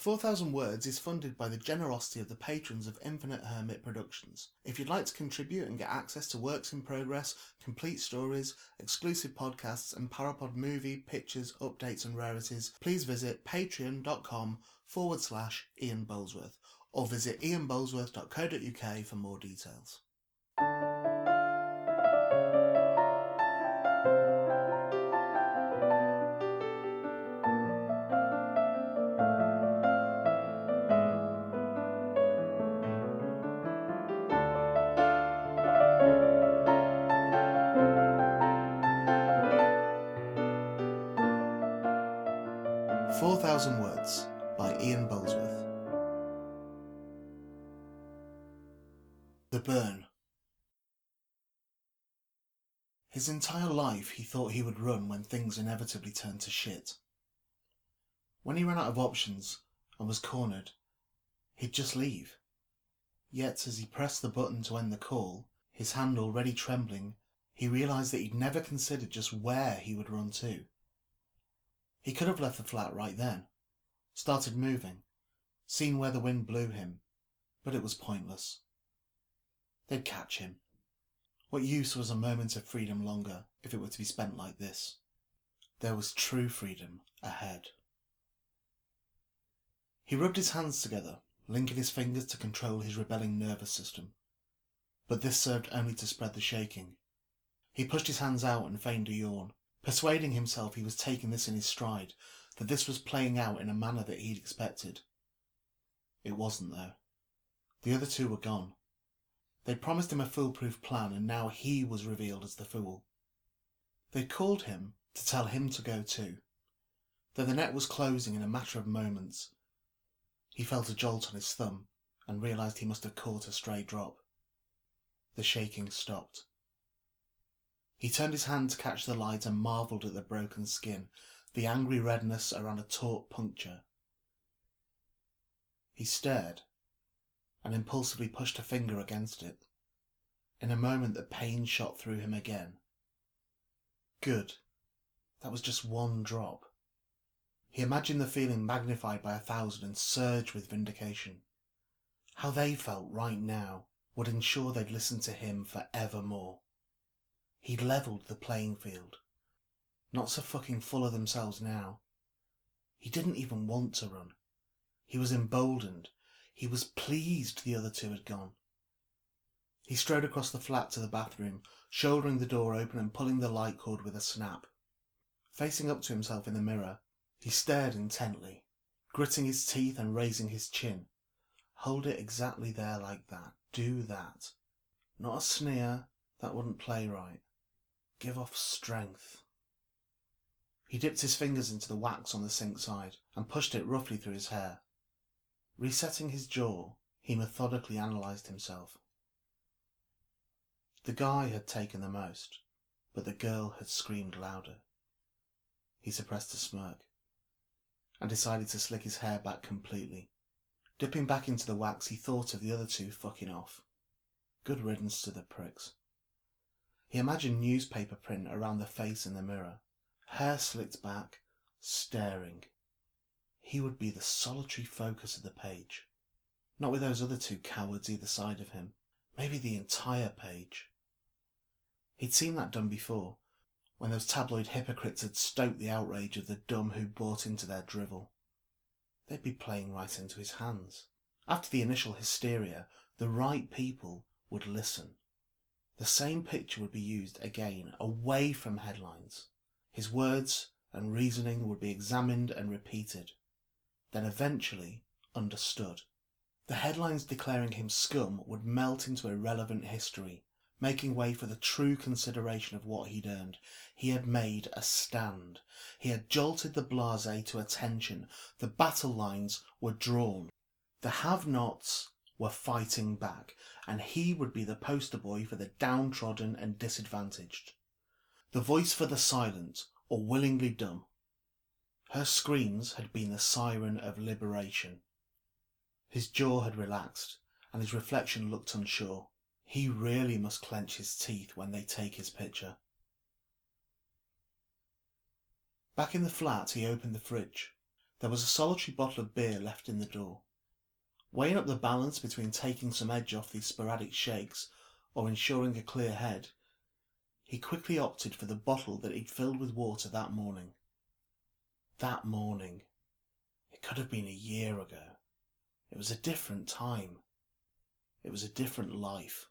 4,000 Words is funded by the generosity of the patrons of Infinite Hermit Productions. If you'd like to contribute and get access to works in progress, complete stories, exclusive podcasts, and Parapod movie, pictures, updates, and rarities, please visit patreon.com forward slash Ian Boldsworth or visit ianboldsworth.co.uk for more details. His entire life he thought he would run when things inevitably turned to shit. When he ran out of options and was cornered, he'd just leave. Yet as he pressed the button to end the call, his hand already trembling, he realised that he'd never considered just where he would run to. He could have left the flat right then, started moving, seen where the wind blew him, but it was pointless. They'd catch him. What use was a moment of freedom longer if it were to be spent like this? There was true freedom ahead. He rubbed his hands together, linking his fingers to control his rebelling nervous system. But this served only to spread the shaking. He pushed his hands out and feigned a yawn, persuading himself he was taking this in his stride, that this was playing out in a manner that he'd expected. It wasn't, though. The other two were gone. They'd promised him a foolproof plan, and now he was revealed as the fool. They'd called him to tell him to go too. Though the net was closing in a matter of moments, he felt a jolt on his thumb and realised he must have caught a stray drop. The shaking stopped. He turned his hand to catch the light and marvelled at the broken skin, the angry redness around a taut puncture. He stared and impulsively pushed a finger against it. In a moment, the pain shot through him again. Good. That was just one drop. He imagined the feeling magnified by a thousand and surged with vindication. How they felt right now would ensure they'd listen to him for evermore. He'd levelled the playing field. Not so fucking full of themselves now. He didn't even want to run. He was emboldened. He was pleased the other two had gone. He strode across the flat to the bathroom, shouldering the door open and pulling the light cord with a snap. Facing up to himself in the mirror, he stared intently, gritting his teeth and raising his chin. Hold it exactly there like that. Do that. Not a sneer, that wouldn't play right. Give off strength. He dipped his fingers into the wax on the sink side and pushed it roughly through his hair. Resetting his jaw, he methodically analysed himself. The guy had taken the most, but the girl had screamed louder. He suppressed a smirk and decided to slick his hair back completely. Dipping back into the wax, he thought of the other two fucking off. Good riddance to the pricks. He imagined newspaper print around the face in the mirror, hair slicked back, staring. He would be the solitary focus of the page. Not with those other two cowards either side of him. Maybe the entire page. He'd seen that done before, when those tabloid hypocrites had stoked the outrage of the dumb who bought into their drivel. They'd be playing right into his hands. After the initial hysteria, the right people would listen. The same picture would be used again, away from headlines. His words and reasoning would be examined and repeated, then eventually understood. The headlines declaring him scum would melt into irrelevant history, making way for the true consideration of what he'd earned. He had made a stand. He had jolted the blase to attention. The battle lines were drawn. The have-nots were fighting back, and he would be the poster boy for the downtrodden and disadvantaged. The voice for the silent, or willingly dumb. Her screams had been the siren of liberation. His jaw had relaxed, and his reflection looked unsure. He really must clench his teeth when they take his picture. Back in the flat, he opened the fridge. There was a solitary bottle of beer left in the door. Weighing up the balance between taking some edge off these sporadic shakes or ensuring a clear head, he quickly opted for the bottle that he'd filled with water that morning. That morning. It could have been a year ago. It was a different time. It was a different life.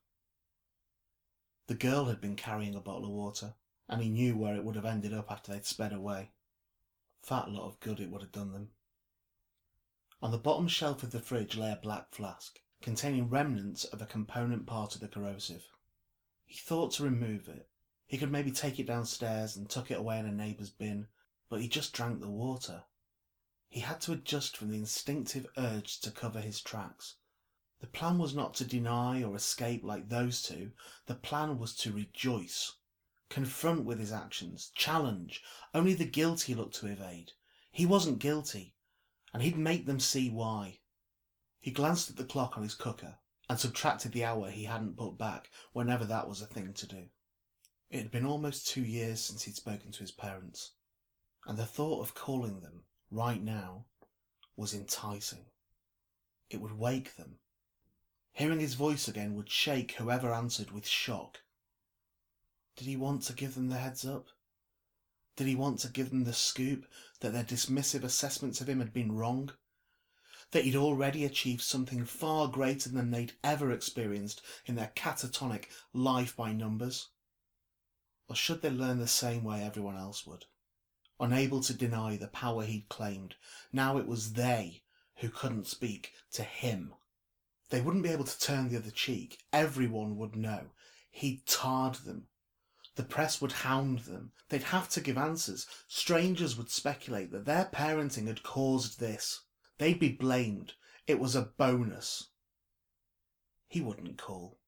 The girl had been carrying a bottle of water, and he knew where it would have ended up after they'd sped away. Fat lot of good it would have done them. On the bottom shelf of the fridge lay a black flask, containing remnants of a component part of the corrosive. He thought to remove it. He could maybe take it downstairs and tuck it away in a neighbour's bin, but he just drank the water. He had to adjust from the instinctive urge to cover his tracks. The plan was not to deny or escape like those two. The plan was to rejoice, confront with his actions, challenge. Only the guilty looked to evade. He wasn't guilty, and he'd make them see why. He glanced at the clock on his cooker and subtracted the hour he hadn't put back whenever that was a thing to do. It had been almost two years since he'd spoken to his parents, and the thought of calling them right now was enticing. It would wake them. Hearing his voice again would shake whoever answered with shock. Did he want to give them the heads up? Did he want to give them the scoop that their dismissive assessments of him had been wrong? That he'd already achieved something far greater than they'd ever experienced in their catatonic life by numbers? Or should they learn the same way everyone else would? Unable to deny the power he'd claimed. Now it was they who couldn't speak to him. They wouldn't be able to turn the other cheek. Everyone would know. He'd tarred them. The press would hound them. They'd have to give answers. Strangers would speculate that their parenting had caused this. They'd be blamed. It was a bonus. He wouldn't call.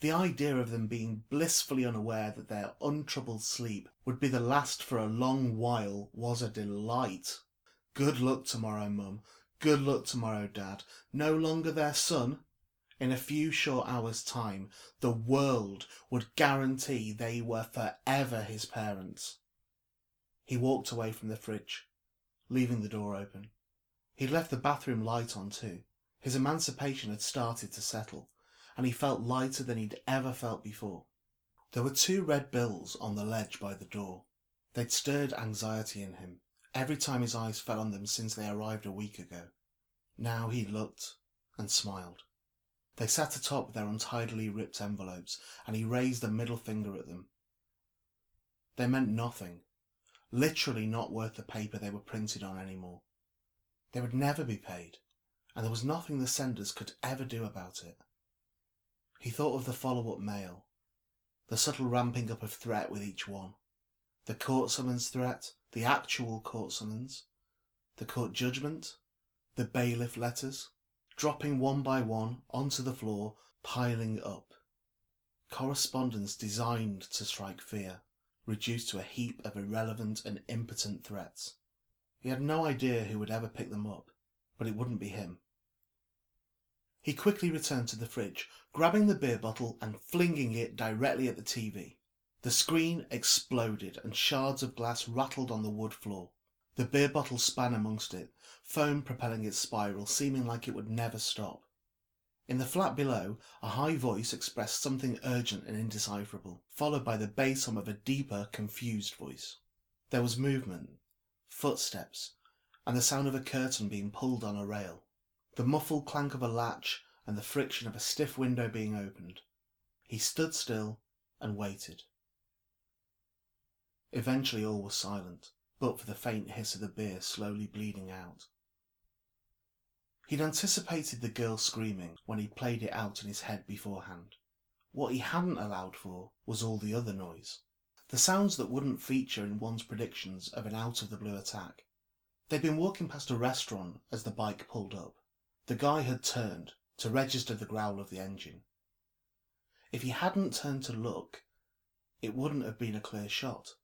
The idea of them being blissfully unaware that their untroubled sleep would be the last for a long while was a delight. Good luck tomorrow, Mum. Good luck tomorrow, Dad. No longer their son. In a few short hours' time, the world would guarantee they were forever his parents. He walked away from the fridge, leaving the door open. He'd left the bathroom light on too. His emancipation had started to settle and he felt lighter than he'd ever felt before. There were two red bills on the ledge by the door. They'd stirred anxiety in him every time his eyes fell on them since they arrived a week ago. Now he looked and smiled. They sat atop their untidily ripped envelopes, and he raised a middle finger at them. They meant nothing, literally not worth the paper they were printed on anymore. They would never be paid, and there was nothing the senders could ever do about it. He thought of the follow up mail, the subtle ramping up of threat with each one, the court summons threat, the actual court summons, the court judgment, the bailiff letters, dropping one by one onto the floor, piling up. Correspondence designed to strike fear, reduced to a heap of irrelevant and impotent threats. He had no idea who would ever pick them up, but it wouldn't be him. He quickly returned to the fridge, grabbing the beer bottle and flinging it directly at the TV. The screen exploded and shards of glass rattled on the wood floor. The beer bottle span amongst it, foam propelling its spiral, seeming like it would never stop. In the flat below, a high voice expressed something urgent and indecipherable, followed by the bass hum of a deeper, confused voice. There was movement, footsteps, and the sound of a curtain being pulled on a rail the muffled clank of a latch and the friction of a stiff window being opened. He stood still and waited. Eventually all was silent, but for the faint hiss of the beer slowly bleeding out. He'd anticipated the girl screaming when he'd played it out in his head beforehand. What he hadn't allowed for was all the other noise. The sounds that wouldn't feature in one's predictions of an out of the blue attack. They'd been walking past a restaurant as the bike pulled up. The guy had turned to register the growl of the engine. If he hadn't turned to look, it wouldn't have been a clear shot.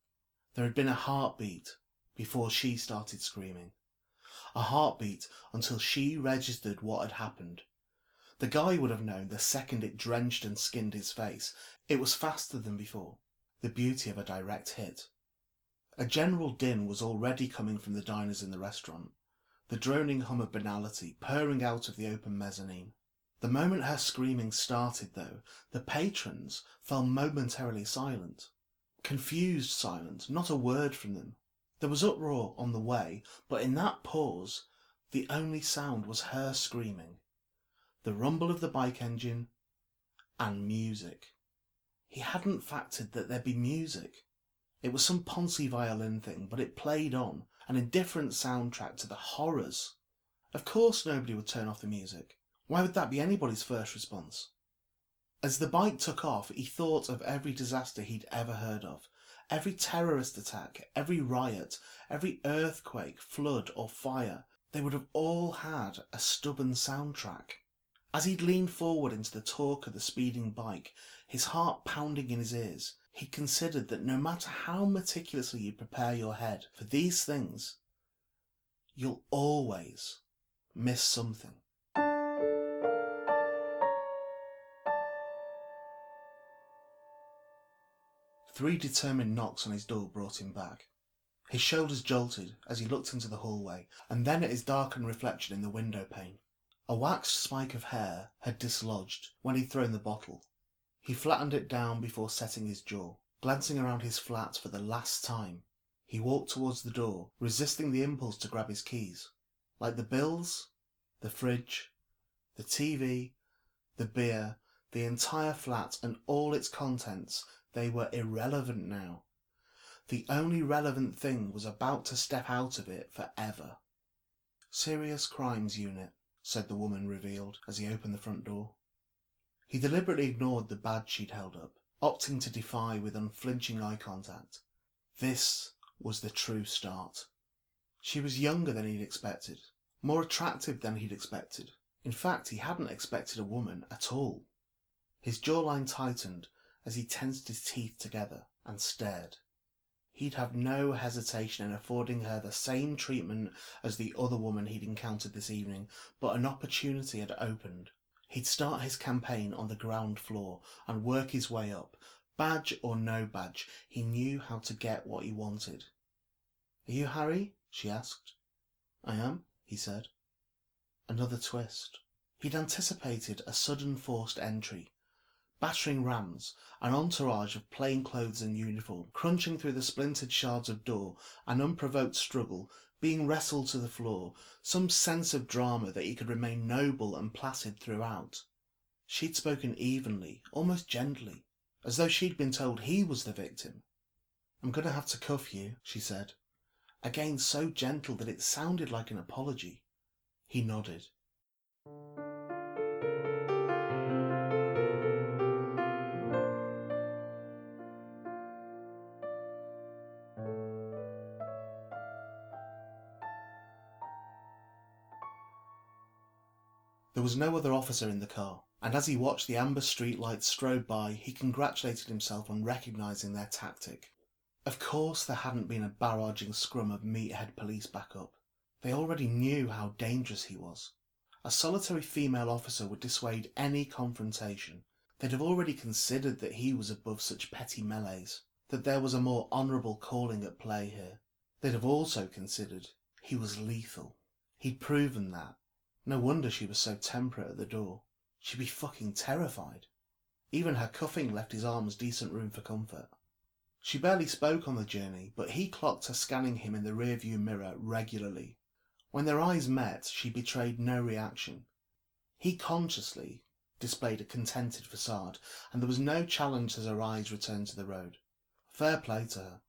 There had been a heartbeat before she started screaming. A heartbeat until she registered what had happened. The guy would have known the second it drenched and skinned his face. It was faster than before. The beauty of a direct hit. A general din was already coming from the diners in the restaurant. The droning hum of banality purring out of the open mezzanine. The moment her screaming started, though, the patrons fell momentarily silent. Confused silent, not a word from them. There was uproar on the way, but in that pause, the only sound was her screaming, the rumble of the bike engine, and music. He hadn't factored that there'd be music. It was some Ponzi violin thing, but it played on, an indifferent soundtrack to the horrors. Of course nobody would turn off the music. Why would that be anybody's first response? As the bike took off, he thought of every disaster he'd ever heard of. Every terrorist attack, every riot, every earthquake, flood, or fire, they would have all had a stubborn soundtrack. As he'd leaned forward into the torque of the speeding bike, his heart pounding in his ears, he considered that no matter how meticulously you prepare your head for these things, you'll always miss something. Three determined knocks on his door brought him back. His shoulders jolted as he looked into the hallway, and then at his darkened reflection in the window pane. A waxed spike of hair had dislodged when he'd thrown the bottle. He flattened it down before setting his jaw, glancing around his flat for the last time. He walked towards the door, resisting the impulse to grab his keys. Like the bills, the fridge, the TV, the beer, the entire flat and all its contents they were irrelevant now. The only relevant thing was about to step out of it forever. Serious Crimes Unit, said the woman revealed as he opened the front door. He deliberately ignored the badge she'd held up, opting to defy with unflinching eye contact. This was the true start. She was younger than he'd expected, more attractive than he'd expected. In fact, he hadn't expected a woman at all. His jawline tightened as he tensed his teeth together and stared. He'd have no hesitation in affording her the same treatment as the other woman he'd encountered this evening, but an opportunity had opened. He'd start his campaign on the ground floor and work his way up. Badge or no badge, he knew how to get what he wanted. Are you Harry? she asked. I am, he said. Another twist. He'd anticipated a sudden forced entry, battering rams, an entourage of plain clothes and uniform, crunching through the splintered shards of door, an unprovoked struggle, being wrestled to the floor, some sense of drama that he could remain noble and placid throughout. She'd spoken evenly, almost gently, as though she'd been told he was the victim. I'm going to have to cuff you, she said, again so gentle that it sounded like an apology. He nodded. Was no other officer in the car, and as he watched the amber street lights strode by, he congratulated himself on recognising their tactic. Of course there hadn't been a barraging scrum of meathead police backup. They already knew how dangerous he was. A solitary female officer would dissuade any confrontation. They'd have already considered that he was above such petty melees, that there was a more honourable calling at play here. They'd have also considered he was lethal. He'd proven that. No wonder she was so temperate at the door. She'd be fucking terrified. Even her cuffing left his arms decent room for comfort. She barely spoke on the journey, but he clocked her scanning him in the rearview mirror regularly. When their eyes met, she betrayed no reaction. He consciously displayed a contented facade, and there was no challenge as her eyes returned to the road. Fair play to her.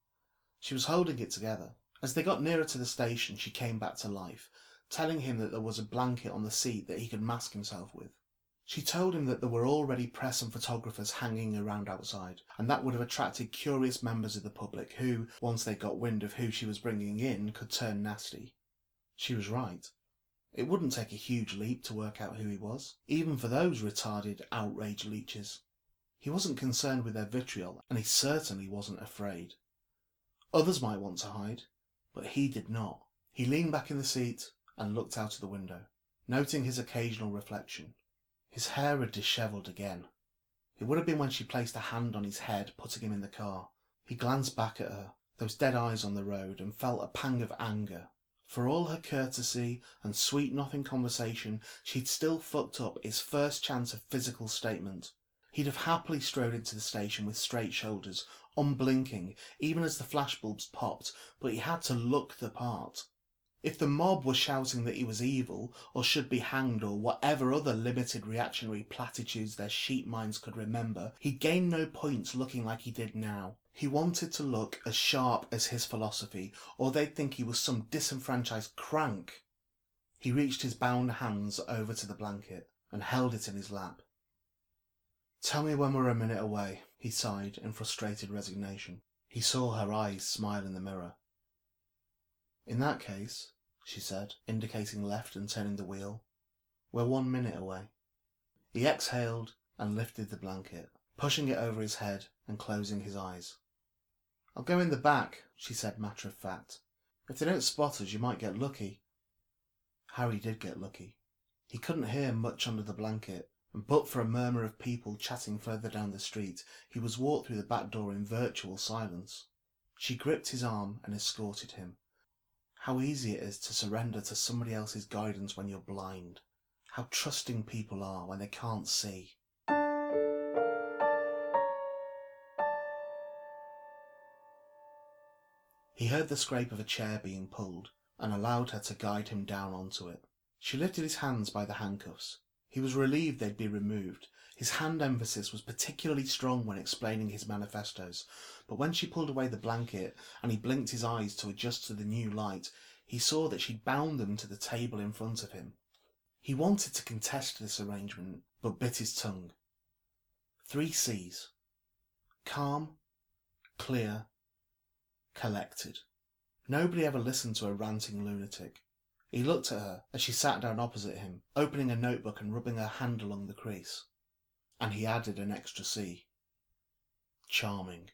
She was holding it together. As they got nearer to the station, she came back to life, telling him that there was a blanket on the seat that he could mask himself with. She told him that there were already press and photographers hanging around outside, and that would have attracted curious members of the public who, once they got wind of who she was bringing in, could turn nasty. She was right. It wouldn't take a huge leap to work out who he was, even for those retarded, outraged leeches. He wasn't concerned with their vitriol, and he certainly wasn't afraid. Others might want to hide, but he did not. He leaned back in the seat, and looked out of the window, noting his occasional reflection. His hair had dishevelled again. It would have been when she placed a hand on his head, putting him in the car. He glanced back at her, those dead eyes on the road, and felt a pang of anger. For all her courtesy and sweet nothing conversation, she'd still fucked up his first chance of physical statement. He'd have happily strode into the station with straight shoulders, unblinking, even as the flashbulbs popped, but he had to look the part. If the mob were shouting that he was evil, or should be hanged, or whatever other limited reactionary platitudes their sheep minds could remember, he gained no points looking like he did now. He wanted to look as sharp as his philosophy, or they'd think he was some disenfranchised crank. He reached his bound hands over to the blanket and held it in his lap. Tell me when we're a minute away, he sighed in frustrated resignation. He saw her eyes smile in the mirror. In that case, she said, indicating left and turning the wheel. We're one minute away. He exhaled and lifted the blanket, pushing it over his head and closing his eyes. I'll go in the back, she said matter of fact. If they don't spot us, you might get lucky. Harry did get lucky. He couldn't hear much under the blanket, and but for a murmur of people chatting further down the street, he was walked through the back door in virtual silence. She gripped his arm and escorted him, how easy it is to surrender to somebody else's guidance when you're blind. How trusting people are when they can't see. He heard the scrape of a chair being pulled and allowed her to guide him down onto it. She lifted his hands by the handcuffs. He was relieved they'd be removed. His hand emphasis was particularly strong when explaining his manifestos, but when she pulled away the blanket and he blinked his eyes to adjust to the new light, he saw that she'd bound them to the table in front of him. He wanted to contest this arrangement, but bit his tongue. Three C's. Calm, clear, collected. Nobody ever listened to a ranting lunatic. He looked at her as she sat down opposite him, opening a notebook and rubbing her hand along the crease. And he added an extra C. Charming.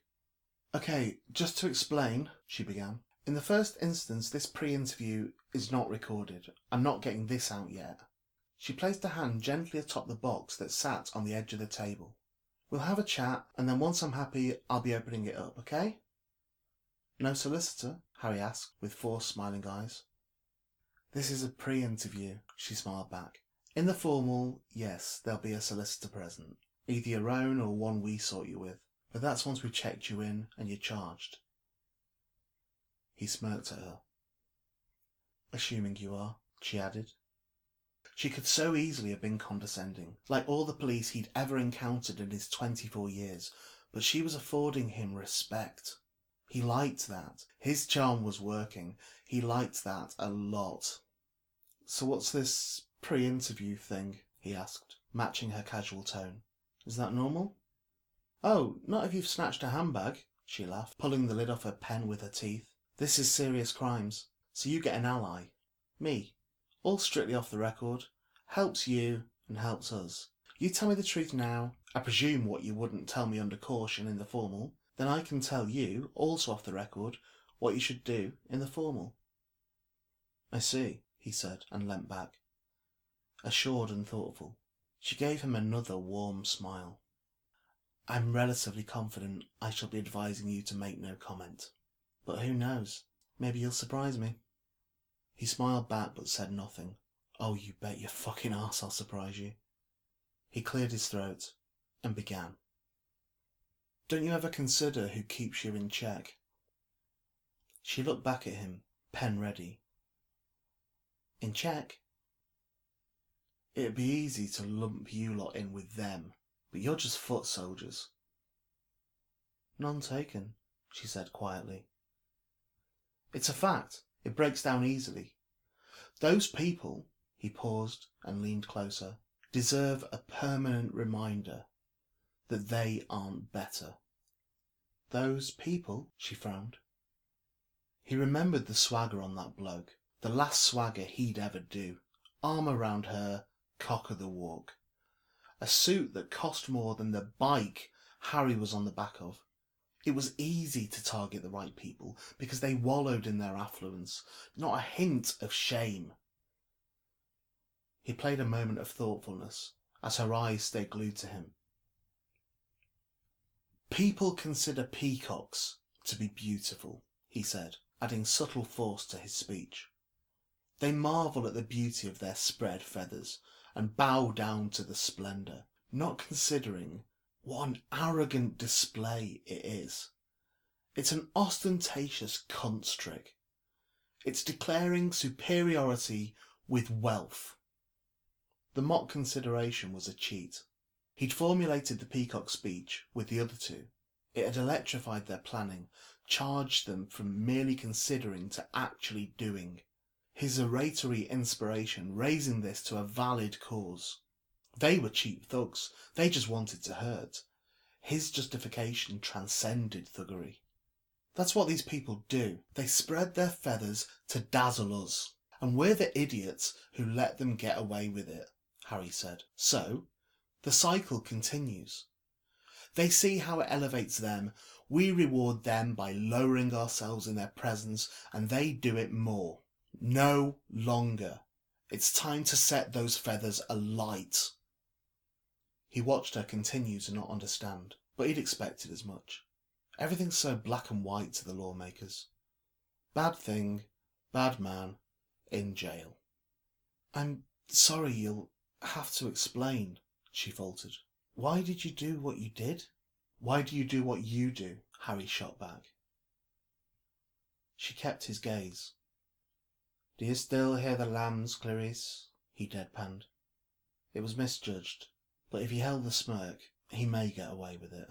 Okay, just to explain, she began. In the first instance, this pre interview is not recorded. I'm not getting this out yet. She placed a hand gently atop the box that sat on the edge of the table. We'll have a chat, and then once I'm happy, I'll be opening it up, okay? No solicitor? Harry asked, with four smiling eyes. This is a pre interview, she smiled back. In the formal, yes, there'll be a solicitor present, either your own or one we sort you with, but that's once we've checked you in and you're charged. He smirked at her. Assuming you are, she added. She could so easily have been condescending, like all the police he'd ever encountered in his 24 years, but she was affording him respect. He liked that. His charm was working. He liked that a lot. So what's this pre-interview thing? he asked, matching her casual tone. Is that normal? Oh, not if you've snatched a handbag, she laughed, pulling the lid off her pen with her teeth. This is serious crimes, so you get an ally. Me. All strictly off the record. Helps you and helps us. You tell me the truth now. I presume what you wouldn't tell me under caution in the formal then I can tell you, also off the record, what you should do in the formal. I see, he said, and leant back. Assured and thoughtful, she gave him another warm smile. I'm relatively confident I shall be advising you to make no comment. But who knows? Maybe you'll surprise me. He smiled back but said nothing. Oh, you bet your fucking ass I'll surprise you. He cleared his throat and began. Don't you ever consider who keeps you in check? She looked back at him, pen ready. In check? It'd be easy to lump you lot in with them, but you're just foot soldiers. None taken, she said quietly. It's a fact. It breaks down easily. Those people, he paused and leaned closer, deserve a permanent reminder that they aren't better. Those people, she frowned. He remembered the swagger on that bloke, the last swagger he'd ever do. Arm around her, cock of the walk. A suit that cost more than the bike Harry was on the back of. It was easy to target the right people because they wallowed in their affluence, not a hint of shame. He played a moment of thoughtfulness as her eyes stayed glued to him. People consider peacocks to be beautiful, he said, adding subtle force to his speech. They marvel at the beauty of their spread feathers and bow down to the splendour, not considering what an arrogant display it is. It's an ostentatious cunt's trick. It's declaring superiority with wealth. The mock consideration was a cheat. He'd formulated the peacock speech with the other two. It had electrified their planning, charged them from merely considering to actually doing. His oratory inspiration raising this to a valid cause. They were cheap thugs, they just wanted to hurt. His justification transcended thuggery. That's what these people do. They spread their feathers to dazzle us. And we're the idiots who let them get away with it, Harry said. So, the cycle continues. They see how it elevates them, we reward them by lowering ourselves in their presence, and they do it more. No longer. It's time to set those feathers alight. He watched her continue to not understand, but he'd expected as much. Everything's so black and white to the lawmakers. Bad thing, bad man, in jail. I'm sorry you'll have to explain, she faltered. Why did you do what you did? Why do you do what you do? Harry shot back. She kept his gaze. Do you still hear the lambs, Clarice? he deadpanned. It was misjudged, but if he held the smirk, he may get away with it.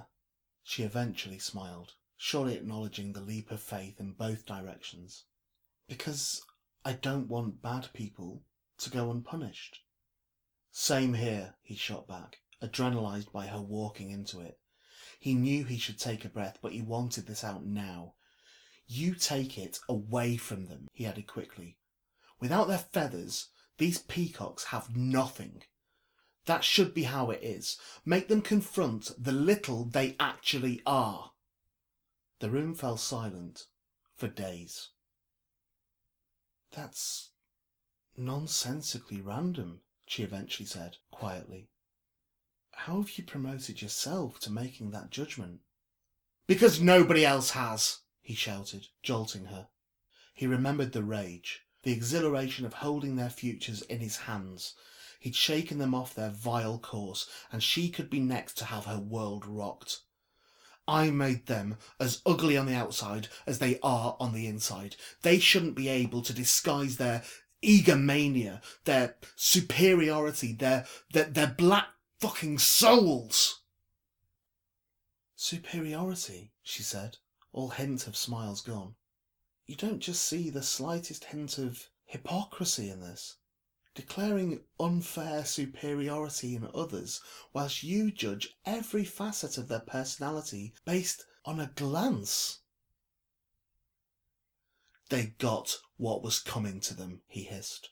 She eventually smiled, surely acknowledging the leap of faith in both directions. Because I don't want bad people to go unpunished. Same here, he shot back, adrenalized by her walking into it. He knew he should take a breath, but he wanted this out now. You take it away from them, he added quickly. Without their feathers, these peacocks have nothing. That should be how it is. Make them confront the little they actually are. The room fell silent for days. That's nonsensically random, she eventually said quietly. How have you promoted yourself to making that judgment? Because nobody else has, he shouted, jolting her. He remembered the rage, the exhilaration of holding their futures in his hands, He'd shaken them off their vile course, and she could be next to have her world rocked. I made them as ugly on the outside as they are on the inside. They shouldn't be able to disguise their egomania, their superiority, their, their, their black fucking souls. Superiority, she said, all hint of smiles gone. You don't just see the slightest hint of hypocrisy in this declaring unfair superiority in others, whilst you judge every facet of their personality based on a glance. They got what was coming to them, he hissed.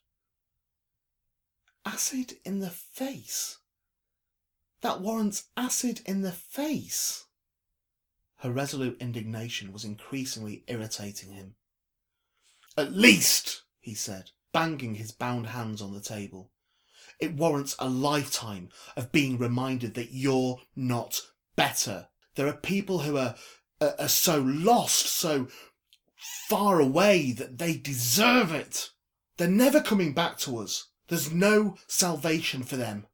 Acid in the face. That warrants acid in the face. Her resolute indignation was increasingly irritating him. At least, he said, banging his bound hands on the table. It warrants a lifetime of being reminded that you're not better. There are people who are, are, are so lost, so far away that they deserve it. They're never coming back to us. There's no salvation for them.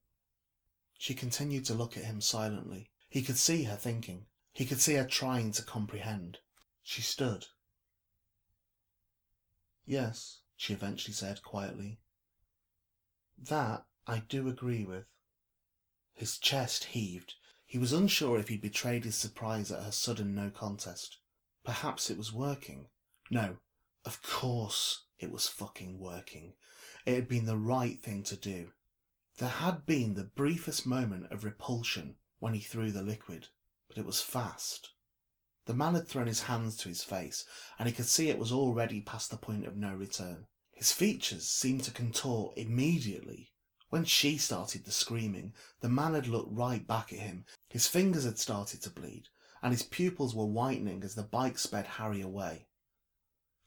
She continued to look at him silently. He could see her thinking. He could see her trying to comprehend. She stood. Yes, she eventually said quietly. That I do agree with. His chest heaved. He was unsure if he'd betrayed his surprise at her sudden no contest. Perhaps it was working. No, of course it was fucking working. It had been the right thing to do. There had been the briefest moment of repulsion when he threw the liquid, but it was fast. The man had thrown his hands to his face, and he could see it was already past the point of no return. His features seemed to contort immediately. When she started the screaming, the man had looked right back at him. His fingers had started to bleed, and his pupils were whitening as the bike sped Harry away.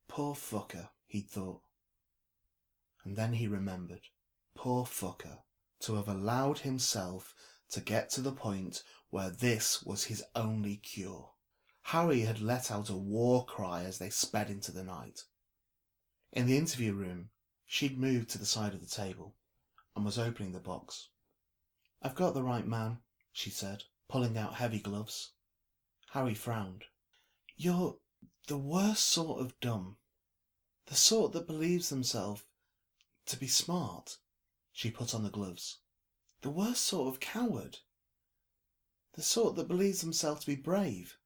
Poor fucker, he'd thought. And then he remembered. Poor fucker, to have allowed himself to get to the point where this was his only cure. Harry had let out a war cry as they sped into the night. In the interview room, She'd moved to the side of the table and was opening the box. I've got the right man, she said, pulling out heavy gloves. Harry frowned. You're the worst sort of dumb. The sort that believes themselves to be smart. She put on the gloves. The worst sort of coward. The sort that believes themselves to be brave.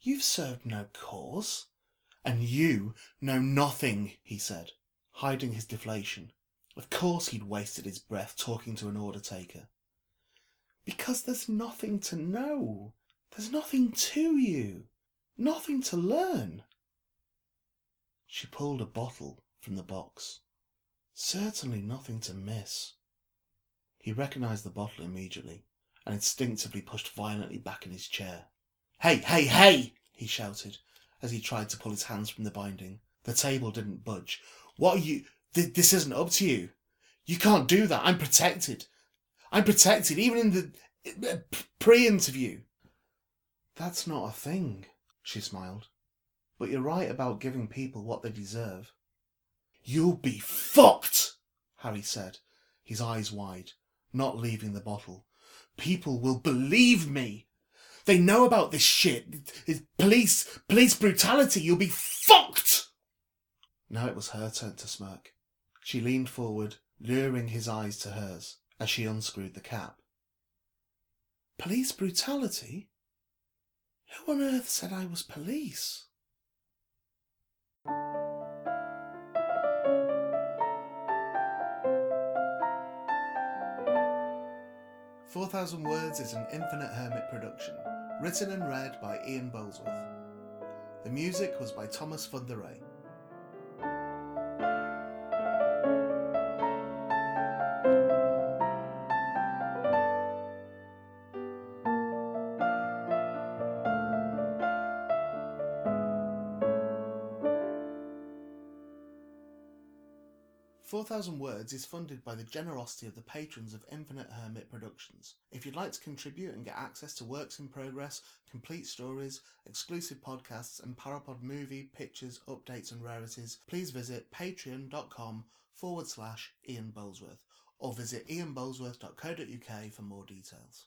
You've served no cause. And you know nothing, he said, hiding his deflation. Of course he'd wasted his breath talking to an order taker. Because there's nothing to know. There's nothing to you. Nothing to learn. She pulled a bottle from the box. Certainly nothing to miss. He recognized the bottle immediately and instinctively pushed violently back in his chair. Hey, hey, hey! he shouted as he tried to pull his hands from the binding. The table didn't budge. What are you? Th- this isn't up to you. You can't do that. I'm protected. I'm protected, even in the uh, pre interview. That's not a thing, she smiled. But you're right about giving people what they deserve. You'll be fucked, Harry said, his eyes wide, not leaving the bottle. People will believe me. They know about this shit. Police, police brutality. You'll be fucked. Now it was her turn to smirk. She leaned forward, luring his eyes to hers as she unscrewed the cap. Police brutality? Who on earth said I was police? Four Thousand Words is an Infinite Hermit production, written and read by Ian Boldsworth. The music was by Thomas Funderay. 4,000 Words is funded by the generosity of the patrons of Infinite Hermit Productions. If you'd like to contribute and get access to works in progress, complete stories, exclusive podcasts, and Parapod movie, pictures, updates, and rarities, please visit patreon.com forward slash Ian Boldsworth or visit ianboldsworth.co.uk for more details.